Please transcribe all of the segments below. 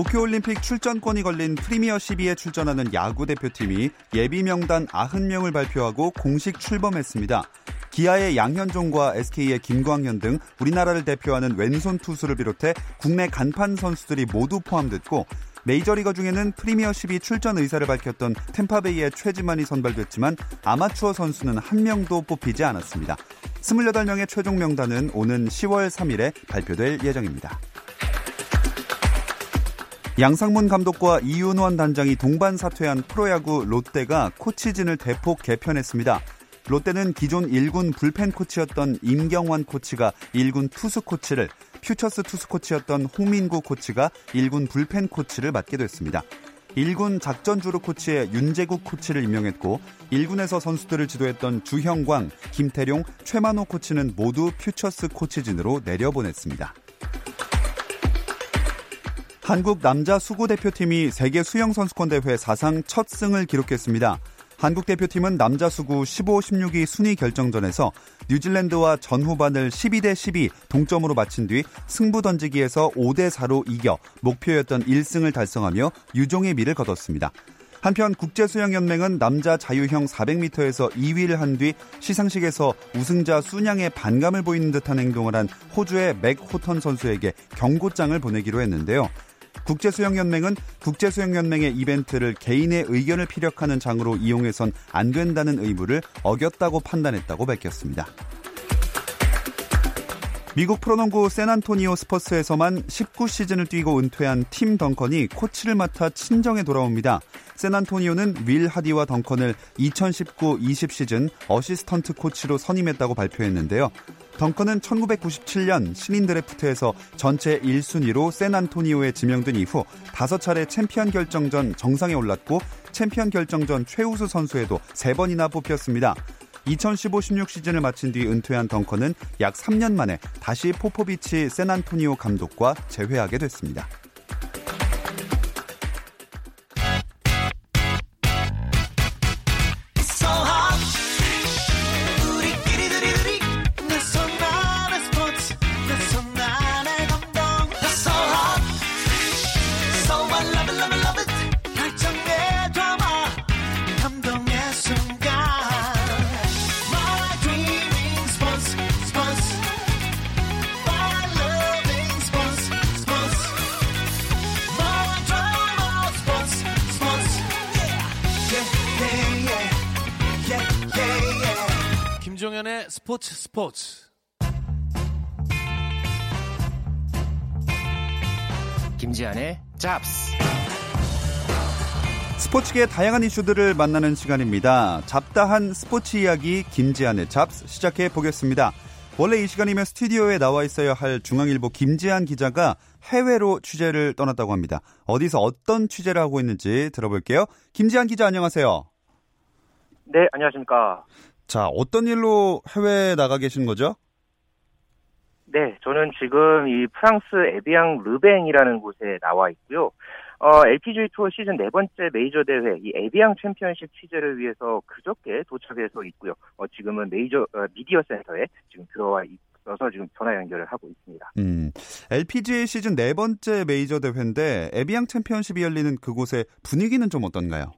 도쿄올림픽 출전권이 걸린 프리미어 12에 출전하는 야구 대표팀이 예비 명단 90명을 발표하고 공식 출범했습니다. 기아의 양현종과 SK의 김광현 등 우리나라를 대표하는 왼손 투수를 비롯해 국내 간판 선수들이 모두 포함됐고 메이저리거 중에는 프리미어 12 출전 의사를 밝혔던 템파베이의 최지만이 선발됐지만 아마추어 선수는 한 명도 뽑히지 않았습니다. 28명의 최종 명단은 오는 10월 3일에 발표될 예정입니다. 양상문 감독과 이윤원 단장이 동반 사퇴한 프로야구 롯데가 코치진을 대폭 개편했습니다. 롯데는 기존 1군 불펜 코치였던 임경완 코치가 1군 투수 코치를, 퓨처스 투수 코치였던 홍민구 코치가 1군 불펜 코치를 맡게 됐습니다. 1군 작전주루 코치의 윤재국 코치를 임명했고 1군에서 선수들을 지도했던 주형광, 김태룡, 최만호 코치는 모두 퓨처스 코치진으로 내려보냈습니다. 한국 남자 수구 대표팀이 세계 수영 선수권 대회 사상 첫 승을 기록했습니다. 한국 대표팀은 남자 수구 15, 16위 순위 결정전에서 뉴질랜드와 전후반을 12대 12 동점으로 마친 뒤 승부 던지기에서 5대 4로 이겨 목표였던 1승을 달성하며 유종의 미를 거뒀습니다. 한편 국제수영연맹은 남자 자유형 400m에서 2위를 한 뒤 시상식에서 우승자 순양에 반감을 보이는 듯한 행동을 한 호주의 맥 호턴 선수에게 경고장을 보내기로 했는데요. 국제수영연맹은 국제수영연맹의 이벤트를 개인의 의견을 피력하는 장으로 이용해선 안 된다는 의무를 어겼다고 판단했다고 밝혔습니다. 미국 프로농구 샌안토니오 스퍼스에서만 19시즌을 뛰고 은퇴한 팀 덩컨이 코치를 맡아 친정에 돌아옵니다. 샌안토니오는 윌 하디와 덩컨을 2019-20 시즌 assistant 코치로 선임했다고 발표했는데요. 덩컨은 1997년 신인 드래프트에서 전체 1순위로 샌안토니오에 지명된 이후 5차례 챔피언 결정전 정상에 올랐고 챔피언 결정전 최우수 선수에도 3번이나 뽑혔습니다. 2015-16 시즌을 마친 뒤 은퇴한 덩컨은 약 3년 만에 다시 포포비치 샌안토니오 감독과 재회하게 됐습니다. 김종현의 스포츠 스포츠 김지한의 잡스 스포츠계 다양한 이슈들을 만나는 시간입니다. 잡다한 스포츠 이야기 김지한의 잡스 시작해 보겠습니다. 원래 이 시간이면 스튜디오에 나와 있어야 할 중앙일보 김지한 기자가 해외로 취재를 떠났다고 합니다. 어디서 어떤 취재를 하고 있는지 들어볼게요. 김지한 기자 안녕하세요. 네, 안녕하십니까. 자, 어떤 일로 해외에 나가 계신 거죠? 네, 저는 지금 이 프랑스 에비앙 레뱅이라는 곳에 나와 있고요. 어, LPGA 투어 시즌 네 번째 메이저 대회 이 에비앙 챔피언십 취재를 위해서 그저께 도착해서 있고요. 어, 지금은 메이저 어, 미디어 센터에 지금 들어와 있어서 지금 전화 연결을 하고 있습니다. 음, LPGA 시즌 네 번째 메이저 대회인데 에비앙 챔피언십이 열리는 그곳의 분위기는 좀 어떤가요?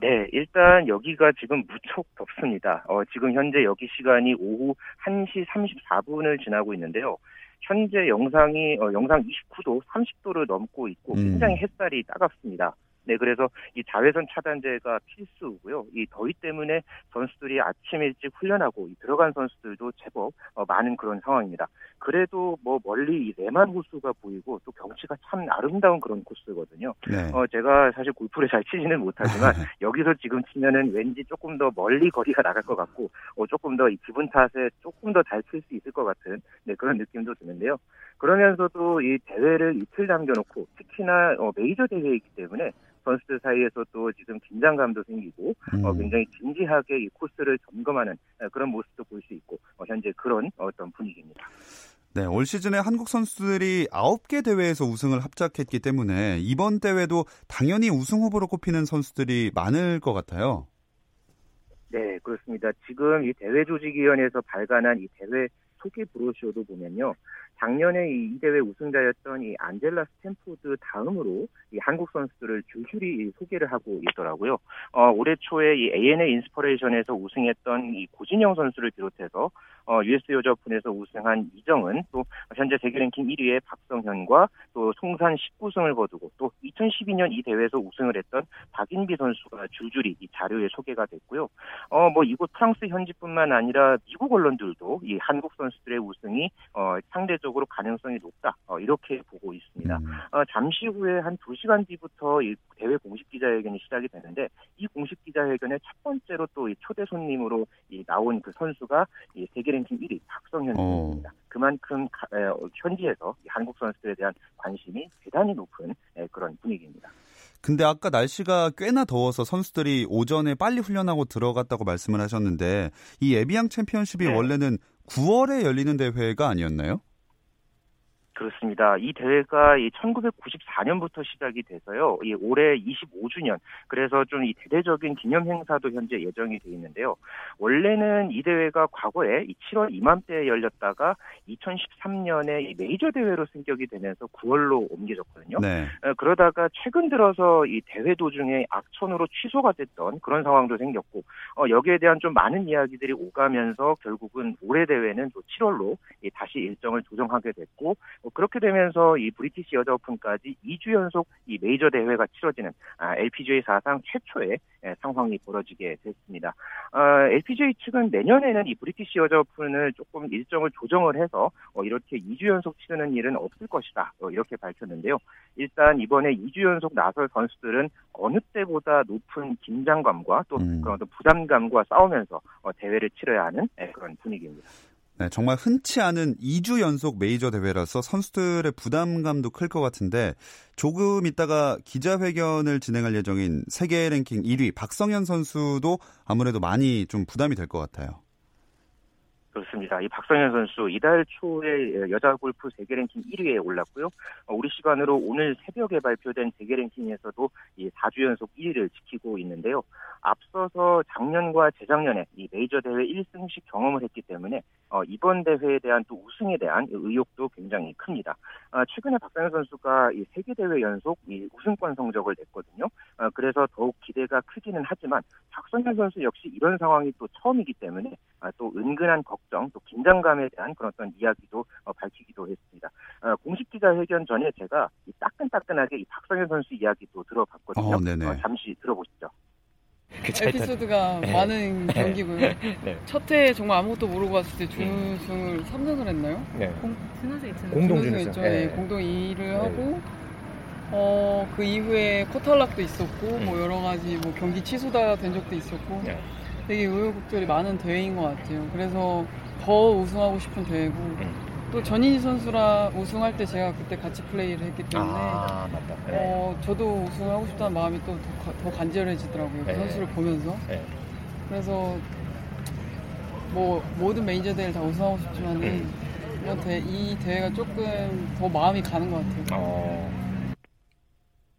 네, 일단 여기가 지금 무척 덥습니다. 어, 지금 현재 여기 시간이 오후 1시 34분을 지나고 있는데요. 현재 영상이 어, 영상 29도, 30도를 넘고 있고 굉장히 햇살이 따갑습니다. 네, 그래서 이 자외선 차단제가 필수고요. 이 더위 때문에 선수들이 아침 일찍 훈련하고 들어간 선수들도 제법 어, 많은 그런 상황입니다. 그래도 뭐 멀리 이 레만 호수가 보이고 또 경치가 참 아름다운 그런 코스거든요. 네. 어, 제가 사실 골프를 잘 치지는 못하지만 여기서 지금 치면은 왠지 조금 더 멀리 거리가 나갈 것 같고 어, 조금 더 이 기분 탓에 조금 더 잘 칠 수 있을 것 같은 네, 그런 느낌도 드는데요. 그러면서도 이 대회를 이틀 남겨놓고 특히나 어, 메이저 대회이기 때문에 선수들 사이에서 또 지금 긴장감도 생기고 어, 음. 어, 굉장히 진지하게 이 코스를 점검하는 어, 그런 모습도 볼 수 있고 어, 현재 그런 어떤 분위기입니다. 네, 올 시즌에 한국 선수들이 9개 대회에서 우승을 합작했기 때문에 이번 대회도 당연히 우승 후보로 꼽히는 선수들이 많을 것 같아요. 네, 그렇습니다. 지금 이 대회 조직위원회에서 발간한 이 대회 소개 브로셔도 보면요. 작년에 이 대회 우승자였던 이 안젤라 스탠포드 다음으로 이 한국 선수들을 줄줄이 소개를 하고 있더라고요. 어, 올해 초에 이 ANA 인스퍼레이션에서 우승했던 이 고진영 선수를 비롯해서 어, US 여자 오픈에서 우승한 이정은 또 현재 세계 랭킹 1위의 박성현과 또 통산 19승을 거두고 또 2012년 이 대회에서 우승을 했던 박인비 선수가 줄줄이 이 자료에 소개가 됐고요. 어, 뭐 이곳 프랑스 현지뿐만 아니라 미국 언론들도 이 한국 선수들의 우승이 어, 상대적으로 가능성이 높다 어, 이렇게 보고 있습니다. 음. 어, 잠시 후에 한 2시간 뒤부터 이 대회 공식 기자회견이 시작이 되는데 이 공식 기자회견에 첫 번째로 또 이 초대 손님으로 이 나온 그 선수가 이 세계 랭킹 1위 박성현 어. 선수입니다. 그만큼 현지에서 한국 선수들에 대한 관심이 대단히 높은 그런 분위기입니다. 근데 아까 날씨가 꽤나 더워서 선수들이 오전에 빨리 훈련하고 들어갔다고 말씀을 하셨는데 이 에비앙 챔피언십이 네. 원래는 9월에 열리는 대회가 아니었나요? 그렇습니다. 이 대회가 이 1994년부터 시작이 돼서요. 이 올해 25주년. 그래서 좀 이 대대적인 기념 행사도 현재 예정이 돼 있는데요. 원래는 이 대회가 과거에 이 7월 이맘때에 열렸다가 2013년에 이 메이저 대회로 승격이 되면서 9월로 옮겨졌거든요. 네. 어, 그러다가 최근 들어서 이 대회 도중에 악천후로 취소가 됐던 그런 상황도 생겼고 어, 여기에 대한 좀 많은 이야기들이 오가면서 결국은 올해 대회는 또 7월로 다시 일정을 조정하게 됐고 어, 그렇게 되면서 이 브리티시 여자 오픈까지 2주 연속 이 메이저 대회가 치러지는 아, LPGA 사상 최초의 예, 상황이 벌어지게 됐습니다. 어, LPGA 측은 내년에는 이 브리티시 여자 오픈을 조금 일정을 조정을 해서 어, 이렇게 2주 연속 치르는 일은 없을 것이다. 어, 이렇게 밝혔는데요. 일단 이번에 2주 연속 나설 선수들은 어느 때보다 높은 긴장감과 또 음. 그런 부담감과 싸우면서 어, 대회를 치러야 하는 예, 그런 분위기입니다. 네, 정말 흔치 않은 2주 연속 메이저 대회라서 선수들의 부담감도 클 것 같은데 조금 있다가 기자회견을 진행할 예정인 세계 랭킹 1위 박성현 선수도 아무래도 많이 좀 부담이 될 것 같아요. 그렇습니다. 이 박성현 선수 이달 초에 여자 골프 세계 랭킹 1위에 올랐고요. 어, 우리 시간으로 오늘 새벽에 발표된 세계 랭킹에서도 이 4주 연속 1위를 지키고 있는데요. 앞서서 작년과 재작년에 이 메이저 대회 1승씩 경험을 했기 때문에 어, 이번 대회에 대한 또 우승에 대한 의욕도 굉장히 큽니다. 어, 최근에 박성현 선수가 이 세계 대회 연속 이 우승권 성적을 냈거든요. 어, 그래서 더욱 기대가 크기는 하지만 박성현 선수 역시 이런 상황이 또 처음이기 때문에 아, 또 은근한 걱정, 또 긴장감에 대한 그런 어떤 이야기도 어, 밝히기도 했습니다. 어, 공식 기자회견 전에 제가 이 따끈따끈하게 이 박성현 선수 이야기도 들어봤거든요. 어, 어, 잠시 들어보시죠. 그 에피소드가 네. 많은 네. 경기고요. 네. 첫해 정말 아무것도 모르고 왔을 때 준우승을 3승을 했나요? 네. 공, 공동 준우승. 네. 공동 2위를 네. 하고 어, 그 이후에 코탈락도 있었고 뭐 음. 여러 가지 뭐 경기 취소가 된 적도 있었고 네. 되게 우여곡절이 많은 대회인 것 같아요. 그래서 더 우승하고 싶은 대회고 음. 또 전인희 선수랑 우승할 때 제가 그때 같이 플레이를 했기 때문에 아, 맞다. 네. 어, 저도 우승을 하고 싶다는 마음이 또 더 간절해지더라고요. 그 네. 선수를 보면서. 네. 그래서 뭐 모든 메이저 대회를 다 우승하고 싶지만은 음. 대, 이 대회가 조금 더 마음이 가는 것 같아요. 어.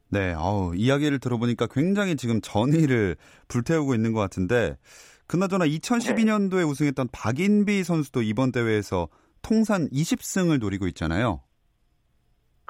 네, 아우, 이야기를 들어보니까 굉장히 지금 전의를 불태우고 있는 것 같은데, 그나저나 2012년도에 우승했던 박인비 선수도 이번 대회에서 통산 20승을 노리고 있잖아요.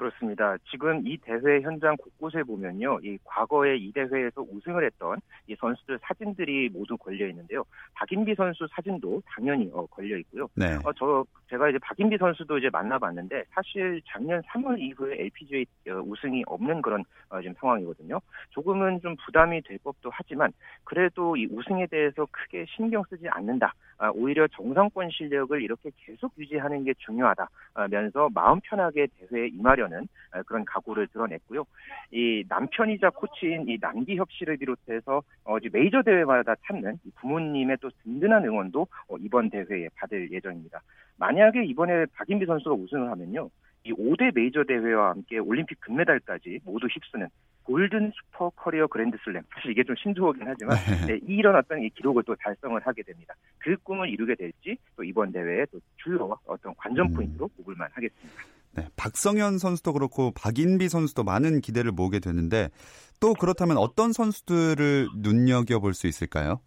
그렇습니다. 지금 이 대회 현장 곳곳에 보면요, 이 과거에 이 대회에서 우승을 했던 이 선수들 사진들이 모두 걸려 있는데요. 박인비 선수 사진도 당연히 어, 걸려 있고요. 네. 어, 저 제가 이제 박인비 선수도 이제 만나봤는데 사실 작년 3월 이후에 LPGA 어, 우승이 없는 그런 어, 지금 상황이거든요. 조금은 좀 부담이 될 법도 하지만 그래도 이 우승에 대해서 크게 신경 쓰지 않는다. 아, 오히려 정상권 실력을 이렇게 계속 유지하는 게 중요하다면서 마음 편하게 대회에 임하려는 아, 그런 각오를 드러냈고요. 이 남편이자 코치인 이 남기혁 씨를 비롯해서 어, 메이저 대회마다 찾는 부모님의 또 든든한 응원도 어, 이번 대회에 받을 예정입니다. 만약 에 이번에 박인비 선수가 우승을 하면요. 이 5대 메이저 대회와 함께 올림픽 금메달까지 모두 휩쓰는 golden super career 그랜드슬램 사실 이게 좀 신조어긴 하지만 네. 네, 이런 어떤 이 기록을 또 달성을 하게 됩니다. 그 꿈을 이루게 될지 또 이번 대회의 또 주요 어떤 관전 음. 포인트로 꼽을만 하겠습니다. 네, 박성현 선수도 그렇고 박인비 선수도 많은 기대를 모으게 되는데 또 그렇다면 어떤 선수들을 눈여겨 볼 수 있을까요?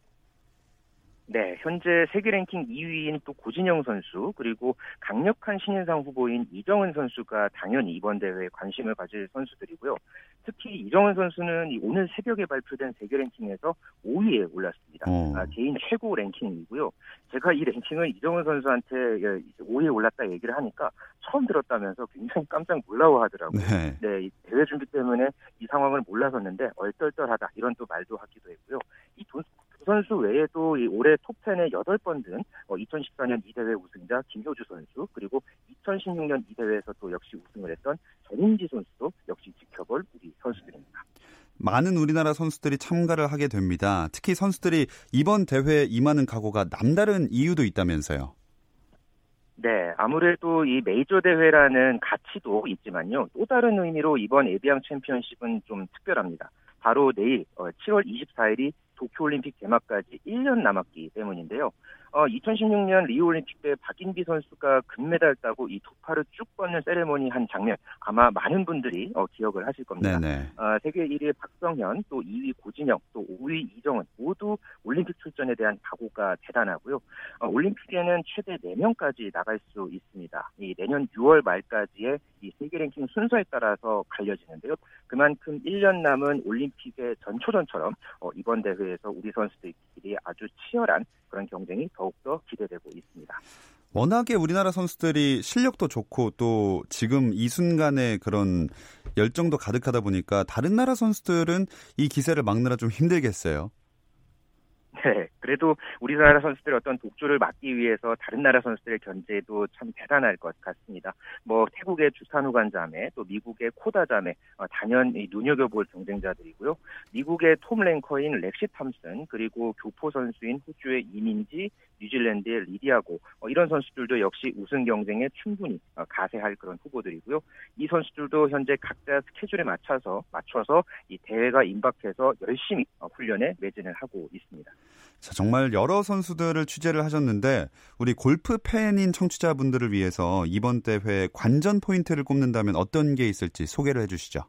네, 현재 세계 랭킹 2위인 또 고진영 선수 그리고 강력한 신인상 후보인 이정은 선수가 당연히 이번 대회에 관심을 가질 선수들이고요. 특히 이정은 선수는 오늘 새벽에 발표된 세계 랭킹에서 5위에 올랐습니다. 어. 아, 개인 최고 랭킹이고요. 제가 이 랭킹을 이정은 선수한테 5위에 올랐다 얘기를 하니까 처음 들었다면서 굉장히 깜짝 놀라워하더라고요. 네. 네, 대회 준비 때문에 이 상황을 몰라섰는데 얼떨떨하다 이런 또 말도 하기도 했고요. 이 선수 외에도 올해 톱10에 8번 든 2014년 어, 이 대회 우승자 김효주 선수 그리고 2016년 이 대회에서 또 역시 우승을 했던 전인지 선수도 역시 지켜볼 우리 선수들입니다. 많은 우리나라 선수들이 참가를 하게 됩니다. 특히 선수들이 이번 대회에 임하는 각오가 남다른 이유도 있다면서요. 네, 아무래도 이 메이저 대회라는 가치도 있지만요. 또 다른 의미로 이번 에비앙 챔피언십은 좀 특별합니다. 바로 내일 7월 어, 24일이 도쿄올림픽 개막까지 1년 남았기 때문인데요. 어, 2016년 리우올림픽 때 박인비 선수가 금메달 따고 이두 팔을 쭉 뻗는 세레모니 한 장면 아마 많은 분들이 어, 기억을 하실 겁니다. 어, 세계 1위 박성현, 또 2위 고진영, 또 5위 이정은 모두 올림픽 출전에 대한 각오가 대단하고요. 어, 올림픽에는 최대 4명까지 나갈 수 있습니다. 이 내년 6월 말까지의 이 세계 랭킹 순서에 따라서 갈려지는데요. 그만큼 1년 남은 올림픽의 전초전처럼 어, 이번 대회에서 우리 선수들끼리 아주 치열한 그런 경쟁이 더욱더 기대되고 있습니다. 워낙에 우리나라 선수들이 실력도 좋고 또 지금 이 순간에 그런 열정도 가득하다 보니까 다른 나라 선수들은 이 기세를 막느라 좀 힘들겠어요. 네, 그래도 우리나라 선수들의 어떤 독주를 막기 위해서 다른 나라 선수들의 견제도 참 대단할 것 같습니다. 뭐 태국의 주산우간 자매, 또 미국의 코다 자매, 어, 단연히 눈여겨볼 경쟁자들이고요. 미국의 톰 랭커인 렉시 탐슨, 그리고 교포 선수인 호주의 이민지, 뉴질랜드의 리디아고 어, 이런 선수들도 역시 우승 경쟁에 충분히 어, 가세할 그런 후보들이고요. 이 선수들도 현재 각자 스케줄에 맞춰서 맞춰서 이 대회가 임박해서 열심히 어, 훈련에 매진을 하고 있습니다. 자, 정말 여러 선수들을 취재를 하셨는데 우리 골프 팬인 청취자분들을 위해서 이번 대회 관전 포인트를 꼽는다면 어떤 게 있을지 소개를 해주시죠.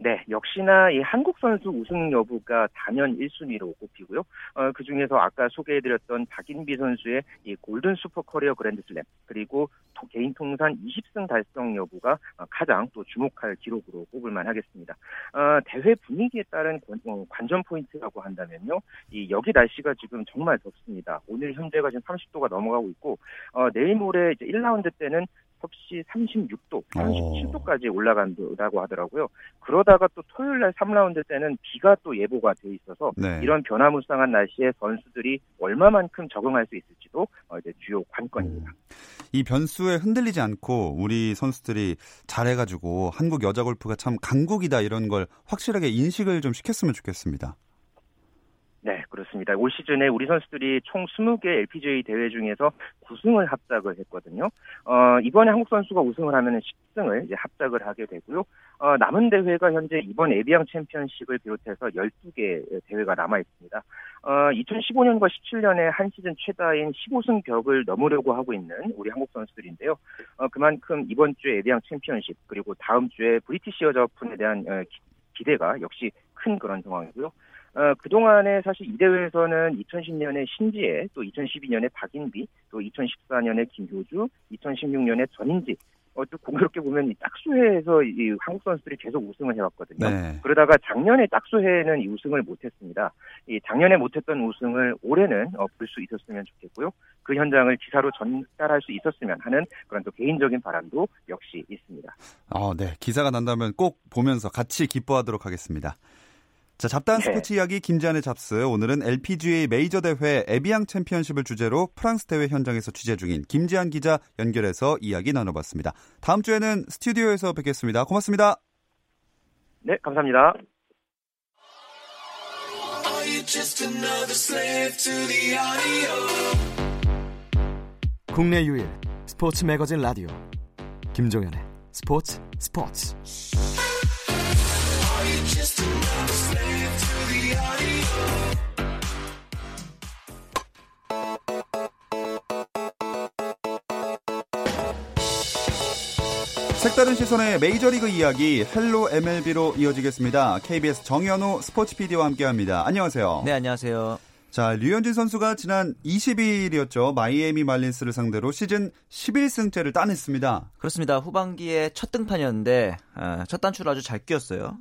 네, 역시나 이 한국 선수 우승 여부가 단연 1순위로 꼽히고요. 어, 그 중에서 아까 소개해드렸던 박인비 선수의 이 golden super career 그랜드슬램 그리고 개인 통산 20승 달성 여부가 어, 가장 또 주목할 기록으로 꼽을만 하겠습니다. 어, 대회 분위기에 따른 어, 관전 포인트라고 한다면요, 이 여기 날씨가 지금 정말 덥습니다. 오늘 현재가 지금 30도가 넘어가고 있고 어, 내일 모레 이제 1라운드 때는 섭씨 36도, 37도까지 올라간다고 하더라고요. 그러다가 또 토요일 날 3라운드 때는 비가 또 예보가 돼 있어서 네. 이런 변화무쌍한 날씨에 선수들이 얼마만큼 적응할 수 있을지도 어, 이제 주요 관건입니다. 음. 이 변수에 흔들리지 않고 우리 선수들이 잘해가지고 한국 여자 골프가 참 강국이다 이런 걸 확실하게 인식을 좀 시켰으면 좋겠습니다. 네, 그렇습니다. 올 시즌에 우리 선수들이 총 20개 LPGA 대회 중에서 9승을 합작을 했거든요. 어, 이번에 한국 선수가 우승을 하면 10승을 이제 합작을 하게 되고요. 어, 남은 대회가 현재 이번 에비앙 챔피언십을 비롯해서 12개 대회가 남아 있습니다. 어, 2015년과 17년에 한 시즌 최다인 15승 격을 넘으려고 하고 있는 우리 한국 선수들인데요. 어, 그만큼 이번 주에 에비앙 챔피언십 그리고 다음 주에 브리티시 여자 오픈에 대한 어, 기대가 역시 큰 그런 상황이고요. 어, 그동안에 사실 이 대회에서는 2010년에 신지혜, 또 2012년에 박인비, 또 2014년에 김효주, 2016년에 전인지, 어, 좀 공교롭게 보면 이 짝수회에서 이 한국 선수들이 계속 우승을 해왔거든요. 네. 그러다가 작년에 짝수회는 이 우승을 못했습니다. 이 작년에 못했던 우승을 올해는 어, 볼 수 있었으면 좋겠고요. 그 현장을 기사로 전달할 수 있었으면 하는 그런 또 개인적인 바람도 역시 있습니다. 아, 네. 기사가 난다면 꼭 보면서 같이 기뻐하도록 하겠습니다. 자, 잡다한 네. 스포츠 이야기 김지한의 잡스. 오늘은 LPGA 메이저 대회 에비앙 챔피언십을 주제로 프랑스 대회 현장에서 취재 중인 김지한 기자 연결해서 이야기 나눠봤습니다. 다음 주에는 스튜디오에서 뵙겠습니다. 고맙습니다. 네, 감사합니다. 국내 유일 스포츠 매거진 라디오 김종현의 스포츠 스포츠 색다른 시선의 메이저리그 이야기 헬로 MLB로 이어지겠습니다. KBS 정현우 스포츠 PD와 함께합니다. 안녕하세요. 네, 안녕하세요. 자, 류현진 선수가 지난 20일이었죠. 마이애미 말린스를 상대로 시즌 11승째를 따냈습니다. 그렇습니다. 후반기에 첫 등판이었는데 어, 첫 단추를 아주 잘 끼웠어요.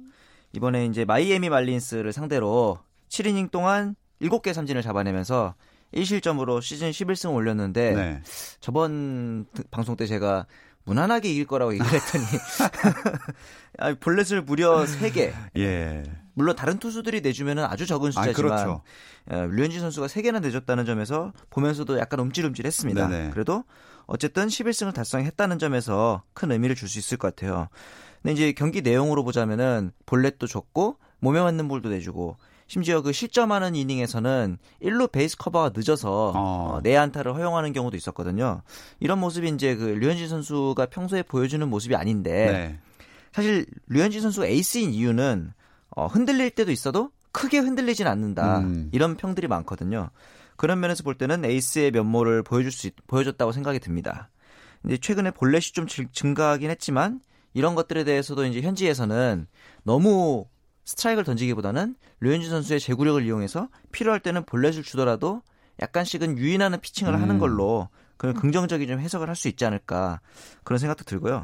이번에 이제 마이애미 말린스를 상대로 7이닝 동안 7개 삼진을 잡아내면서 1실점으로 시즌 11승 올렸는데 네. 저번 드- 방송 때 제가 무난하게 이길 거라고 얘기를 했더니 아니, 볼넷을 무려 3개 예. 물론 다른 투수들이 내주면 아주 적은 아, 숫자지만 그렇죠. 어, 류현진 선수가 3개나 내줬다는 점에서 보면서도 약간 움찔움찔했습니다. 네네. 그래도 어쨌든 11승을 달성했다는 점에서 큰 의미를 줄 수 있을 것 같아요. 근데 이제 경기 내용으로 보자면은 볼넷도 줬고 몸에 맞는 볼도 내주고 심지어 그 실점하는 이닝에서는 1루 베이스 커버가 늦어서 어. 어, 내안타를 허용하는 경우도 있었거든요. 이런 모습이 이제 그 류현진 선수가 평소에 보여주는 모습이 아닌데 네. 사실 류현진 선수가 에이스인 이유는 어, 흔들릴 때도 있어도 크게 흔들리진 않는다. 음. 이런 평들이 많거든요. 그런 면에서 볼 때는 에이스의 면모를 보여줄 수 있- 보여줬다고 생각이 듭니다. 이제 최근에 볼넷이 좀 증- 증가하긴 했지만 이런 것들에 대해서도 이제 현지에서는 너무 스트라이크를 던지기보다는 류현진 선수의 제구력을 이용해서 필요할 때는 볼넷을 주더라도 약간씩은 유인하는 피칭을 음. 하는 걸로 그런 긍정적인 좀 해석을 할 수 있지 않을까 그런 생각도 들고요.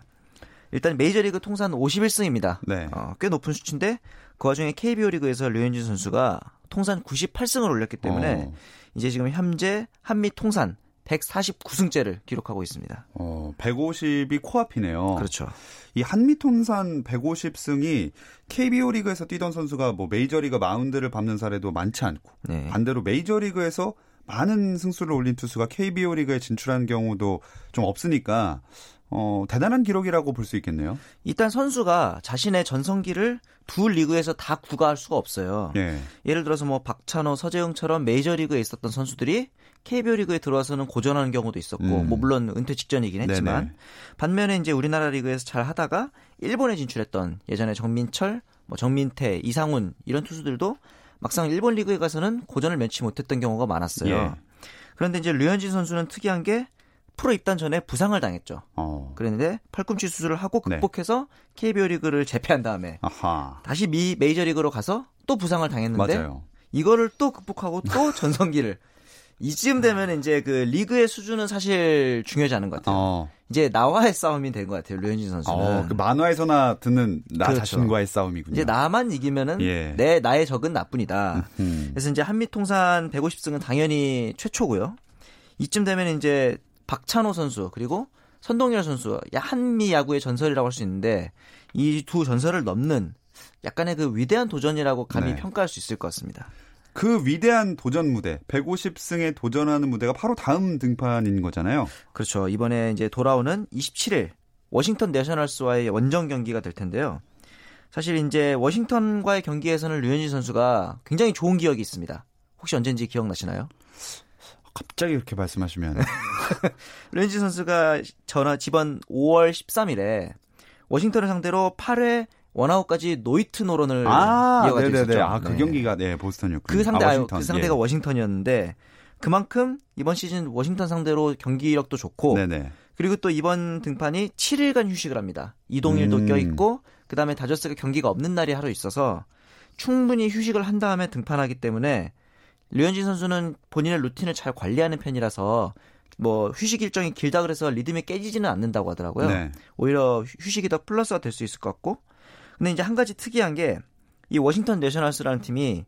일단 메이저리그 통산 51승입니다. 네. 어, 꽤 높은 수치인데 그 와중에 KBO 리그에서 류현진 선수가 통산 98승을 올렸기 때문에 어, 이제 지금 현재 한미 통산 149승째를 기록하고 있습니다. 어, 150이 코앞이네요. 그렇죠. 이 한미 통산 150승이 KBO 리그에서 뛰던 선수가 뭐 메이저리그 마운드를 밟는 사례도 많지 않고 네. 반대로 메이저리그에서 많은 승수를 올린 투수가 KBO 리그에 진출한 경우도 좀 없으니까 어, 대단한 기록이라고 볼 수 있겠네요. 일단 선수가 자신의 전성기를 두 리그에서 다 구가할 수가 없어요. 예. 예를 들어서 뭐 박찬호, 서재웅처럼 메이저리그에 있었던 선수들이 KBO 리그에 들어와서는 고전하는 경우도 있었고, 음. 뭐 물론 은퇴 직전이긴 했지만 네네. 반면에 이제 우리나라 리그에서 잘 하다가 일본에 진출했던 예전에 정민철, 뭐 정민태, 이상훈 이런 투수들도 막상 일본 리그에 가서는 고전을 면치 못했던 경우가 많았어요. 예. 그런데 이제 류현진 선수는 특이한 게 프로 입단 전에 부상을 당했죠. 어. 그랬는데 팔꿈치 수술을 하고 네. 극복해서 KBO 리그를 재패한 다음에 아하. 다시 미 메이저 리그로 가서 또 부상을 당했는데 맞아요. 이거를 또 극복하고 또 전성기를 이쯤 되면 이제 그 리그의 수준은 사실 중요하지 않은 것 같아요. 어. 이제 나와의 싸움이 된 것 같아요. 류현진 선수는. 어, 그 만화에서나 듣는 나 그렇죠. 자신과의 싸움이군요. 이제 나만 이기면은 예. 내 나의 적은 나뿐이다. 음. 그래서 이제 한미 통산 150승은 당연히 최초고요. 이쯤 되면 이제 박찬호 선수 그리고 선동열 선수 야, 한미 야구의 전설이라고 할 수 있는데 이 두 전설을 넘는 약간의 그 위대한 도전이라고 감히 네. 평가할 수 있을 것 같습니다. 그 위대한 도전 무대, 150승에 도전하는 무대가 바로 다음 등판인 거잖아요. 그렇죠. 이번에 이제 돌아오는 27일 워싱턴 내셔널스와의 원정 경기가 될 텐데요. 사실 이제 워싱턴과의 경기에서는 류현진 선수가 굉장히 좋은 기억이 있습니다. 혹시 언젠지 기억나시나요? 갑자기 이렇게 말씀하시면 류현진 선수가 전화 지번 5월 13일에 워싱턴을 상대로 8회 원아웃까지 노히트 노런을 아, 이어가지고 네네네. 있었죠. 아, 그 네. 경기가 네 보스턴이었군요. 그 상대 아, 아, 워싱턴. 그 상대가 예. 워싱턴이었는데 그만큼 이번 시즌 워싱턴 상대로 경기력도 좋고 네네. 그리고 또 이번 등판이 7일간 휴식을 합니다. 이동일도 음. 껴 있고 그다음에 다저스가 경기가 없는 날이 하루 있어서 충분히 휴식을 한 다음에 등판하기 때문에 류현진 선수는 본인의 루틴을 잘 관리하는 편이라서 뭐 휴식 일정이 길다 그래서 리듬이 깨지지는 않는다고 하더라고요. 네. 오히려 휴식이 더 플러스가 될 수 있을 것 같고. 근데 이제 한 가지 특이한 게 이 워싱턴 내셔널스라는 팀이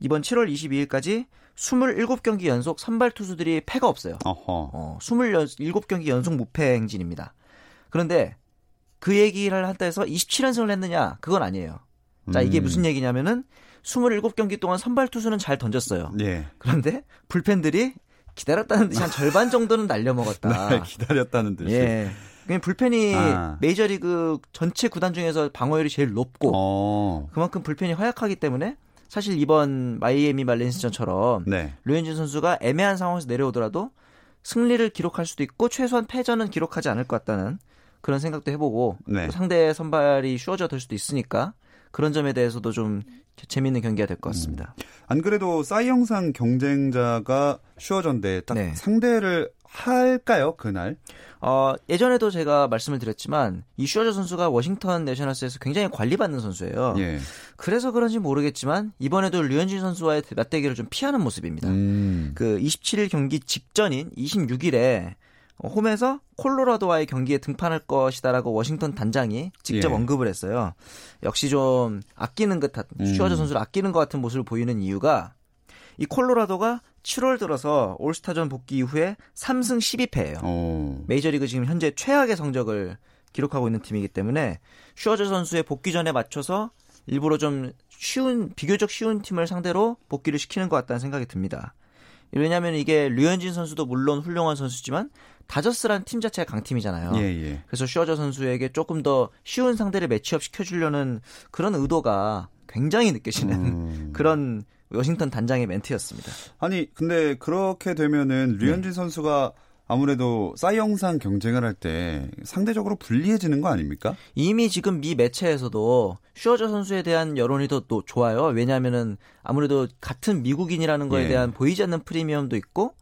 이번 7월 22일까지 27경기 연속 선발 투수들이 패가 없어요. 어허. 어, 27경기 연속 무패 행진입니다. 그런데 그 얘기를 한다 해서 27연승을 했느냐? 그건 아니에요. 자, 이게 음. 무슨 얘기냐면은 27경기 동안 선발 투수는 잘 던졌어요. 예. 그런데 불펜들이 기다렸다는 듯이 한 절반 정도는 날려먹었다. 네, 기다렸다는 듯이. 예. 그냥 불펜이 아. 메이저리그 전체 구단 중에서 방어율이 제일 높고 어. 그만큼 불펜이 허약하기 때문에 사실 이번 마이애미 말린스전처럼 네. 류현진 선수가 애매한 상황에서 내려오더라도 승리를 기록할 수도 있고 최소한 패전은 기록하지 않을 것 같다는 그런 생각도 해보고 네. 상대 선발이 쉬워져 될 수도 있으니까 그런 점에 대해서도 좀 재미있는 경기가 될 것 같습니다. 음. 안 그래도 싸이 영상 경쟁자가 슈어전데 딱 네. 상대를 할까요 그날? 어, 예전에도 제가 말씀을 드렸지만 이 슈어저 선수가 워싱턴 내셔널스에서 굉장히 관리받는 선수예요. 예. 그래서 그런지 모르겠지만 이번에도 류현진 선수와의 맞대결을 좀 피하는 모습입니다. 음. 그 27일 경기 직전인 26일에 홈에서 콜로라도와의 경기에 등판할 것이다라고 워싱턴 단장이 직접 예. 언급을 했어요. 역시 좀 아끼는 것 같은 음. 슈어저 선수를 아끼는 것 같은 모습을 보이는 이유가 이 콜로라도가 7월 들어서 올스타전 복귀 이후에 3승 12패예요. 오. 메이저리그 지금 현재 최악의 성적을 기록하고 있는 팀이기 때문에 슈어저 선수의 복귀 전에 맞춰서 일부러 좀 쉬운 비교적 쉬운 팀을 상대로 복귀를 시키는 것 같다는 생각이 듭니다. 왜냐하면 이게 류현진 선수도 물론 훌륭한 선수지만 다저스란 팀 자체가 강팀이잖아요. 예, 예. 그래서 슈어저 선수에게 조금 더 쉬운 상대를 매치업 시켜주려는 그런 의도가 굉장히 느껴지는 음. 그런 워싱턴 단장의 멘트였습니다. 아니 근데 그렇게 되면은 류현진 네. 선수가 아무래도 사이영상 경쟁을 할 때 상대적으로 불리해지는 거 아닙니까? 이미 지금 미 매체에서도 슈어저 선수에 대한 여론이 더 좋아요. 왜냐하면은 아무래도 같은 미국인이라는 거에 예. 대한 보이지 않는 프리미엄도 있고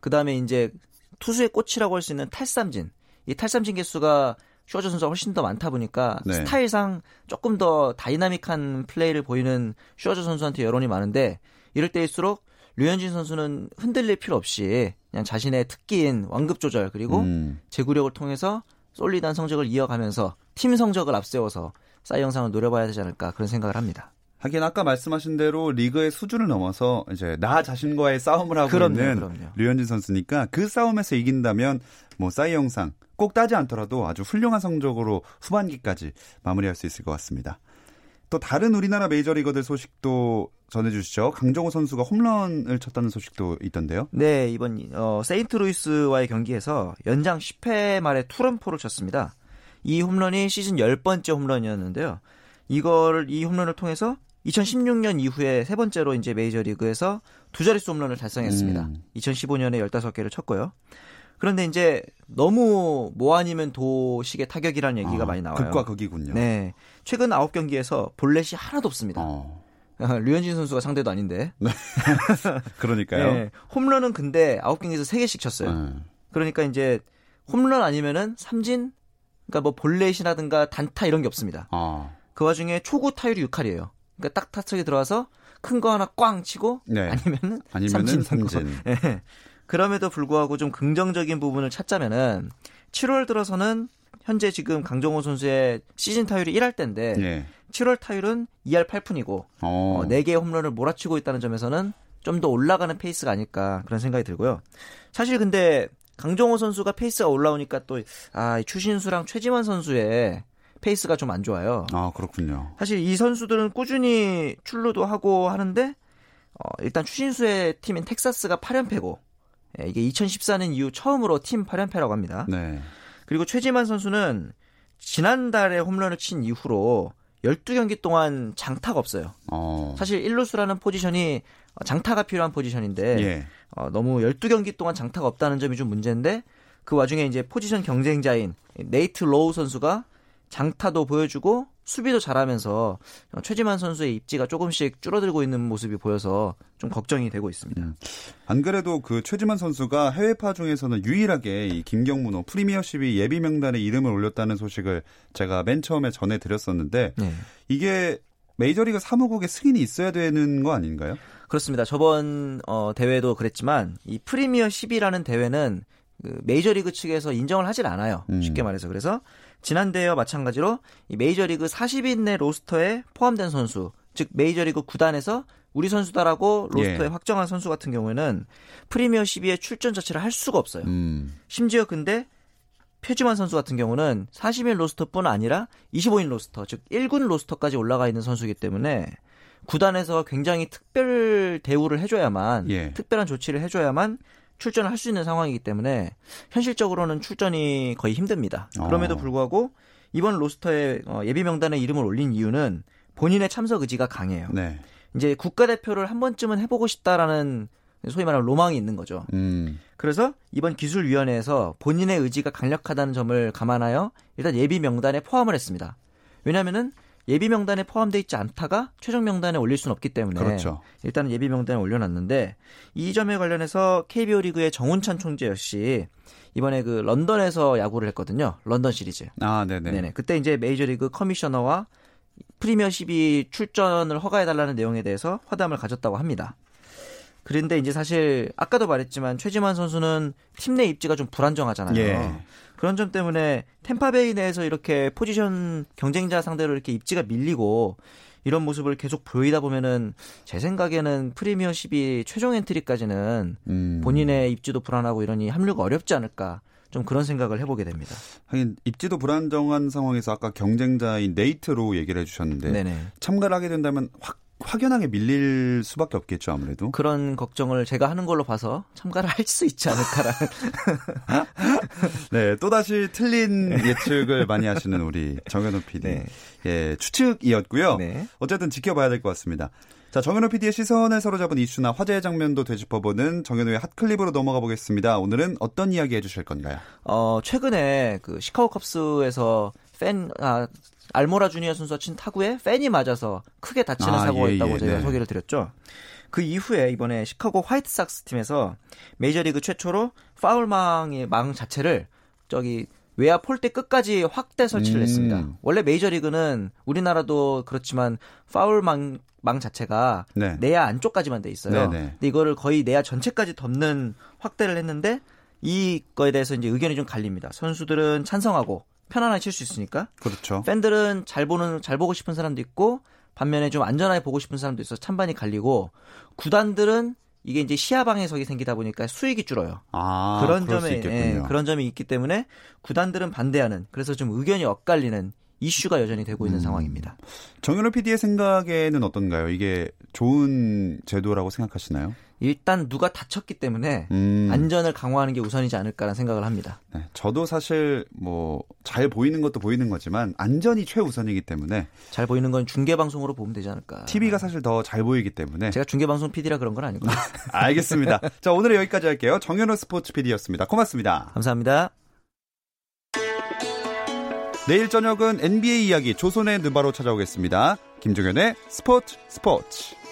그 다음에 이제 투수의 꽃이라고 할 수 있는 탈삼진 이 탈삼진 개수가 슈어저 선수가 훨씬 더 많다 보니까 네. 스타일상 조금 더 다이나믹한 플레이를 보이는 슈어저 선수한테 여론이 많은데 이럴 때일수록 류현진 선수는 흔들릴 필요 없이 그냥 자신의 특기인 완급 조절 그리고 음. 제구력을 통해서 솔리드한 성적을 이어가면서 팀 성적을 앞세워서 싸이 영상을 노려봐야 되지 않을까 그런 생각을 합니다. 하긴 아까 말씀하신 대로 리그의 수준을 넘어서 이제 나 자신과의 싸움을 하고 그럼요, 있는 그럼요. 류현진 선수니까 그 싸움에서 이긴다면 뭐 싸이 영상 꼭 따지 않더라도 아주 훌륭한 성적으로 후반기까지 마무리할 수 있을 것 같습니다. 또 다른 우리나라 메이저리거들 소식도 전해주시죠. 강정호 선수가 홈런을 쳤다는 소식도 있던데요. 네, 이번 어, 세인트루이스와의 경기에서 연장 10회 말에 투런포를 쳤습니다. 이 홈런이 시즌 10번째 홈런이었는데요. 이걸 이 홈런을 통해서 2016년 이후에 세 번째로 이제 메이저리그에서 두 자릿수 홈런을 달성했습니다. 음. 2015년에 15개를 쳤고요. 그런데 이제 너무 뭐 아니면 도식의 타격이라는 얘기가 아, 많이 나와요. 극과 극이군요. 네. 최근 9경기에서 볼넷이 하나도 없습니다. 어. 류현진 선수가 상대도 아닌데. 네. 그러니까요. 네. 홈런은 근데 9경기에서 3개씩 쳤어요. 음. 그러니까 이제 홈런 아니면은 삼진 그러니까 뭐 볼넷이라든가 단타 이런 게 없습니다. 어. 그 와중에 초구 타율이 6할이에요. 그러니까 딱 타석에 들어와서 큰 거 하나 꽝 치고 네. 아니면은, 아니면은 삼진. 삼진. 네. 그럼에도 불구하고 좀 긍정적인 부분을 찾자면은 7월 들어서는 현재 지금 강정호 선수의 시즌 타율이 1할대인데 예. 7월 타율은 2할 8푼이고 어. 4개의 홈런을 몰아치고 있다는 점에서는 좀 더 올라가는 페이스가 아닐까 그런 생각이 들고요. 사실 근데 강정호 선수가 페이스가 올라오니까 또 아, 추신수랑 최지만 선수의 페이스가 좀 안 좋아요. 아, 그렇군요. 사실 이 선수들은 꾸준히 출루도 하고 하는데 어, 일단 추신수의 팀인 텍사스가 8연패고 예, 이게 2014년 이후 처음으로 팀 8연패라고 합니다. 네. 그리고 최지만 선수는 지난달에 홈런을 친 이후로 12경기 동안 장타가 없어요. 어. 사실 1루수라는 포지션이 장타가 필요한 포지션인데 예. 어, 너무 12경기 동안 장타가 없다는 점이 좀 문제인데 그 와중에 이제 포지션 경쟁자인 네이트 로우 선수가 장타도 보여주고 수비도 잘하면서 최지만 선수의 입지가 조금씩 줄어들고 있는 모습이 보여서 좀 걱정이 되고 있습니다. 음. 안 그래도 그 최지만 선수가 해외파 중에서는 유일하게 이 김경문호 프리미어십이 예비 명단에 이름을 올렸다는 소식을 제가 맨 처음에 전해드렸었는데 네. 이게 메이저리그 사무국의 승인이 있어야 되는 거 아닌가요? 그렇습니다. 저번 어, 대회도 그랬지만 이 프리미어 10이라는 대회는 그 메이저리그 측에서 인정을 하질 않아요. 음. 쉽게 말해서 그래서 지난 대회와 마찬가지로 이 메이저리그 40인 내 로스터에 포함된 선수, 즉 메이저리그 구단에서 우리 선수다라고 로스터에 예. 확정한 선수 같은 경우에는 프리미어 12에 출전 자체를 할 수가 없어요. 음. 심지어 근데 표지만 선수 같은 경우는 40인 로스터뿐 아니라 25인 로스터, 즉 1군 로스터까지 올라가 있는 선수이기 때문에 구단에서 굉장히 특별 대우를 해줘야만 예. 특별한 조치를 해줘야만 출전을 할 수 있는 상황이기 때문에 현실적으로는 출전이 거의 힘듭니다. 그럼에도 어. 불구하고 이번 로스터에 어, 예비 명단에 이름을 올린 이유는 본인의 참석 의지가 강해요. 네. 이제 국가대표를 한 번쯤은 해보고 싶다라는 소위 말하는 로망이 있는 거죠. 음. 그래서 이번 기술위원회에서 본인의 의지가 강력하다는 점을 감안하여 일단 예비 명단에 포함을 했습니다. 왜냐하면은 예비 명단에 포함되어 있지 않다가 최종 명단에 올릴 수는 없기 때문에 그렇죠. 일단은 예비 명단에 올려놨는데 이 점에 관련해서 KBO 리그의 정운찬 총재 역시 이번에 그 런던에서 야구를 했거든요. 런던 시리즈. 아, 네네. 네네. 그때 이제 메이저리그 커미셔너와 프리미어십이 출전을 허가해달라는 내용에 대해서 화담을 가졌다고 합니다. 그런데 이제 사실 아까도 말했지만 최지만 선수는 팀 내 입지가 좀 불안정하잖아요. 예. 그런 점 때문에 템파베이 내에서 이렇게 포지션 경쟁자 상대로 이렇게 입지가 밀리고 이런 모습을 계속 보이다 보면은 제 생각에는 프리미어십이 최종 엔트리까지는 음. 본인의 입지도 불안하고 이러니 합류가 어렵지 않을까 좀 그런 생각을 해보게 됩니다. 하긴 입지도 불안정한 상황에서 아까 경쟁자인 네이트로 얘기를 해주셨는데 네네. 참가를 하게 된다면 확 확연하게 밀릴 수밖에 없겠죠 아무래도 그런 걱정을 제가 하는 걸로 봐서 참가를 할 수 있지 않을까라는 네 또다시 틀린 예측을 많이 하시는 우리 정현호 PD 네. 예 추측이었고요 네. 어쨌든 지켜봐야 될 것 같습니다 자, 정현호 PD의 시선을 사로잡은 이슈나 화제의 장면도 되짚어보는 정현호의 핫클립으로 넘어가 보겠습니다. 오늘은 어떤 이야기 해주실 건가요? 어, 최근에 그 시카고 컵스에서 팬, 아, 알모라 주니어 선수가 친 타구에 팬이 맞아서 크게 다치는 아, 사고가 예, 있다고 예, 저희가 네. 소개를 드렸죠. 그 이후에 이번에 시카고 화이트삭스 팀에서 메이저리그 최초로 파울망의 망 자체를 저기 외야 폴대 끝까지 확대 설치를 음. 했습니다. 원래 메이저리그는 우리나라도 그렇지만 파울망 망 자체가 네. 내야 안쪽까지만 돼 있어요. 네네. 네. 근데 이거를 거의 내야 전체까지 덮는 확대를 했는데 이거에 대해서 이제 의견이 좀 갈립니다. 선수들은 찬성하고 편안하게 칠 수 있으니까. 그렇죠. 팬들은 잘 보는 잘 보고 싶은 사람도 있고 반면에 좀 안전하게 보고 싶은 사람도 있어 서 찬반이 갈리고 구단들은 이게 이제 시야 방 해석이 생기다 보니까 수익이 줄어요. 아, 그런 점에 예, 그런 점이 있기 때문에 구단들은 반대하는 그래서 좀 의견이 엇갈리는 이슈가 여전히 되고 있는 음. 상황입니다. 정현호 PD의 생각에는 어떤가요? 이게 좋은 제도라고 생각하시나요? 일단 누가 다쳤기 때문에 음. 안전을 강화하는 게 우선이지 않을까라는 생각을 합니다. 네, 저도 사실 뭐 잘 보이는 것도 보이는 거지만 안전이 최우선이기 때문에 잘 보이는 건 중계 방송으로 보면 되지 않을까. TV가 사실 더 잘 보이기 때문에 제가 중계 방송 PD라 그런 건 아니고. 알겠습니다. 자 오늘은 여기까지 할게요. 정현호 스포츠 PD였습니다. 고맙습니다. 감사합니다. 내일 저녁은 NBA 이야기 조선의 느바로 찾아오겠습니다. 김종현의 스포츠 스포츠.